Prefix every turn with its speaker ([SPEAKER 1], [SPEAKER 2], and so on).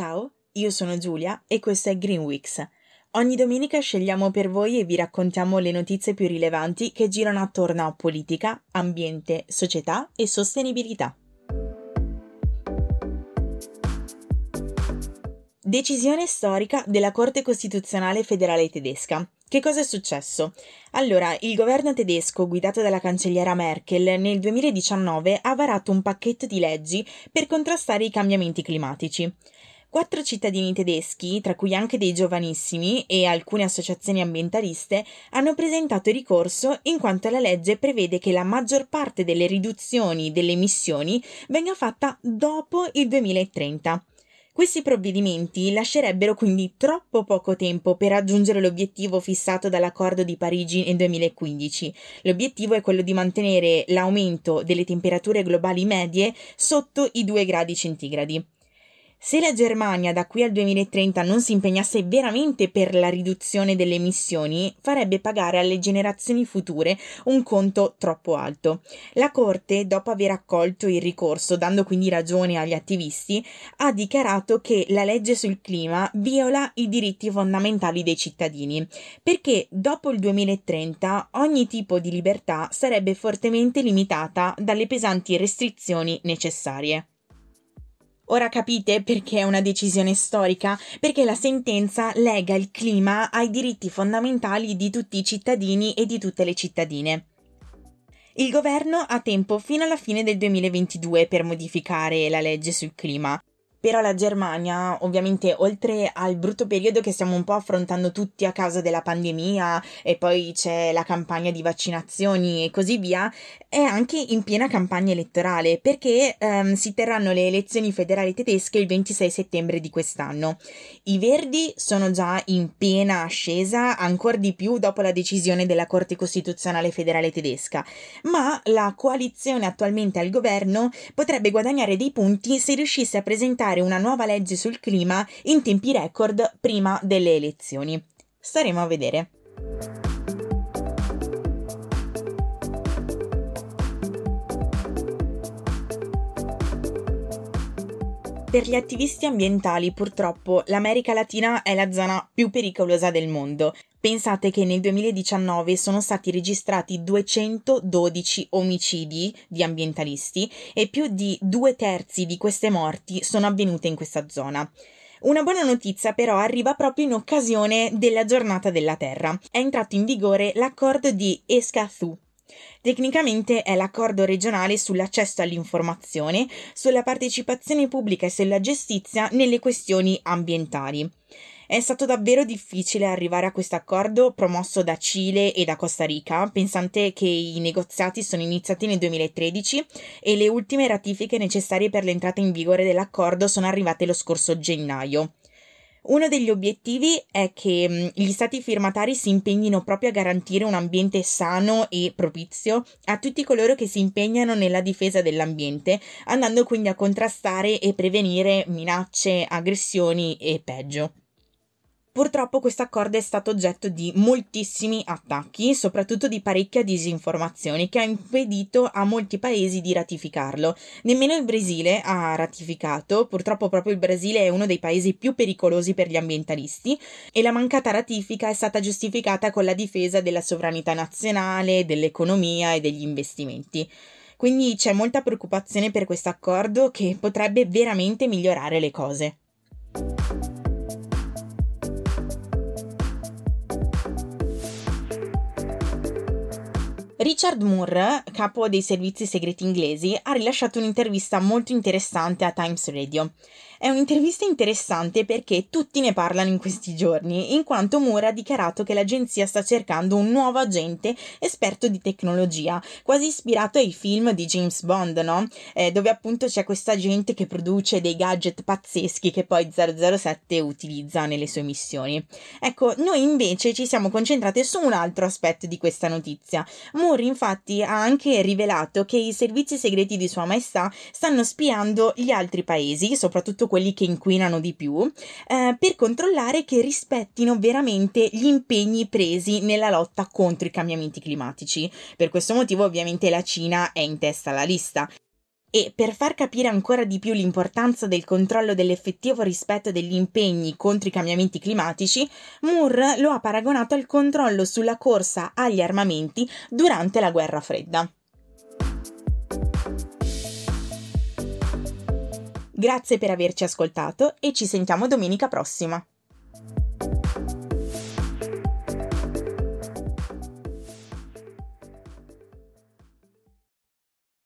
[SPEAKER 1] Ciao, io sono Giulia e questo è Green Weeks. Ogni domenica scegliamo per voi e vi raccontiamo le notizie più rilevanti che girano attorno a politica, ambiente, società e sostenibilità. Decisione storica della Corte Costituzionale federale tedesca. Che cosa è successo? Allora, il governo tedesco, guidato dalla cancelliera Merkel, nel 2019 ha varato un pacchetto di leggi per contrastare i cambiamenti climatici. Quattro cittadini tedeschi, tra cui anche dei giovanissimi e alcune associazioni ambientaliste, hanno presentato ricorso in quanto la legge prevede che la maggior parte delle riduzioni delle emissioni venga fatta dopo il 2030. Questi provvedimenti lascerebbero quindi troppo poco tempo per raggiungere l'obiettivo fissato dall'accordo di Parigi nel 2015. L'obiettivo è quello di mantenere l'aumento delle temperature globali medie sotto i 2 gradi centigradi. Se la Germania da qui al 2030 non si impegnasse veramente per la riduzione delle emissioni, farebbe pagare alle generazioni future un conto troppo alto. La Corte, dopo aver accolto il ricorso, dando quindi ragione agli attivisti, ha dichiarato che la legge sul clima viola i diritti fondamentali dei cittadini, perché dopo il 2030 ogni tipo di libertà sarebbe fortemente limitata dalle pesanti restrizioni necessarie. Ora capite perché è una decisione storica? Perché la sentenza lega il clima ai diritti fondamentali di tutti i cittadini e di tutte le cittadine. Il governo ha tempo fino alla fine del 2022 per modificare la legge sul clima. Però la Germania, ovviamente, oltre al brutto periodo che stiamo un po' affrontando tutti a causa della pandemia e poi c'è la campagna di vaccinazioni e così via, è anche in piena campagna elettorale perché ehm, si terranno le elezioni federali tedesche il 26 settembre di quest'anno. I Verdi sono già in piena ascesa, ancora di più dopo la decisione della Corte Costituzionale federale tedesca, ma la coalizione attualmente al governo potrebbe guadagnare dei punti se riuscisse a presentare presentare una nuova legge sul clima in tempi record prima delle elezioni. Staremo a vedere. Per gli attivisti ambientali, purtroppo, l'America Latina è la zona più pericolosa del mondo. Pensate che nel 2019 sono stati registrati 212 omicidi di ambientalisti e più di due terzi di queste morti sono avvenute in questa zona. Una buona notizia però arriva proprio in occasione della giornata della Terra. È entrato in vigore l'accordo di Escazú, Tecnicamente è l'accordo regionale sull'accesso all'informazione, sulla partecipazione pubblica e sulla giustizia nelle questioni ambientali. È stato davvero difficile arrivare a questo accordo promosso da Cile e da Costa Rica, pensante che i negoziati sono iniziati nel 2013 e le ultime ratifiche necessarie per l'entrata in vigore dell'accordo sono arrivate lo scorso gennaio. Uno degli obiettivi è che mm, gli stati firmatari si impegnino proprio a garantire un ambiente sano e propizio a tutti coloro che si impegnano nella difesa dell'ambiente, andando quindi a contrastare e prevenire minacce, aggressioni e peggio. Purtroppo questo accordo è stato oggetto di moltissimi attacchi, soprattutto di parecchia disinformazione, che ha impedito a molti paesi di ratificarlo. Nemmeno il Brasile ha ratificato, purtroppo proprio il Brasile è uno dei paesi più pericolosi per gli ambientalisti e la mancata ratifica è stata giustificata con la difesa della sovranità nazionale, dell'economia e degli investimenti. Quindi c'è molta preoccupazione per questo accordo che potrebbe veramente migliorare le cose. Richard Moore, capo dei servizi segreti inglesi, ha rilasciato un'intervista molto interessante a Times Radio. È un'intervista interessante perché tutti ne parlano in questi giorni, in quanto Moore ha dichiarato che l'agenzia sta cercando un nuovo agente esperto di tecnologia, quasi ispirato ai film di James Bond, no? Eh, dove appunto c'è questa gente che produce dei gadget pazzeschi che poi 007 utilizza nelle sue missioni. Ecco, noi invece ci siamo concentrati su un altro aspetto di questa notizia. Moore infatti ha anche rivelato che i servizi segreti di Sua Maestà stanno spiando gli altri paesi, soprattutto quelli che inquinano di più, eh, per controllare che rispettino veramente gli impegni presi nella lotta contro i cambiamenti climatici. Per questo motivo ovviamente la Cina è in testa alla lista. E per far capire ancora di più l'importanza del controllo dell'effettivo rispetto degli impegni contro i cambiamenti climatici, Moore lo ha paragonato al controllo sulla corsa agli armamenti durante la guerra fredda. Grazie per averci ascoltato e ci sentiamo domenica prossima.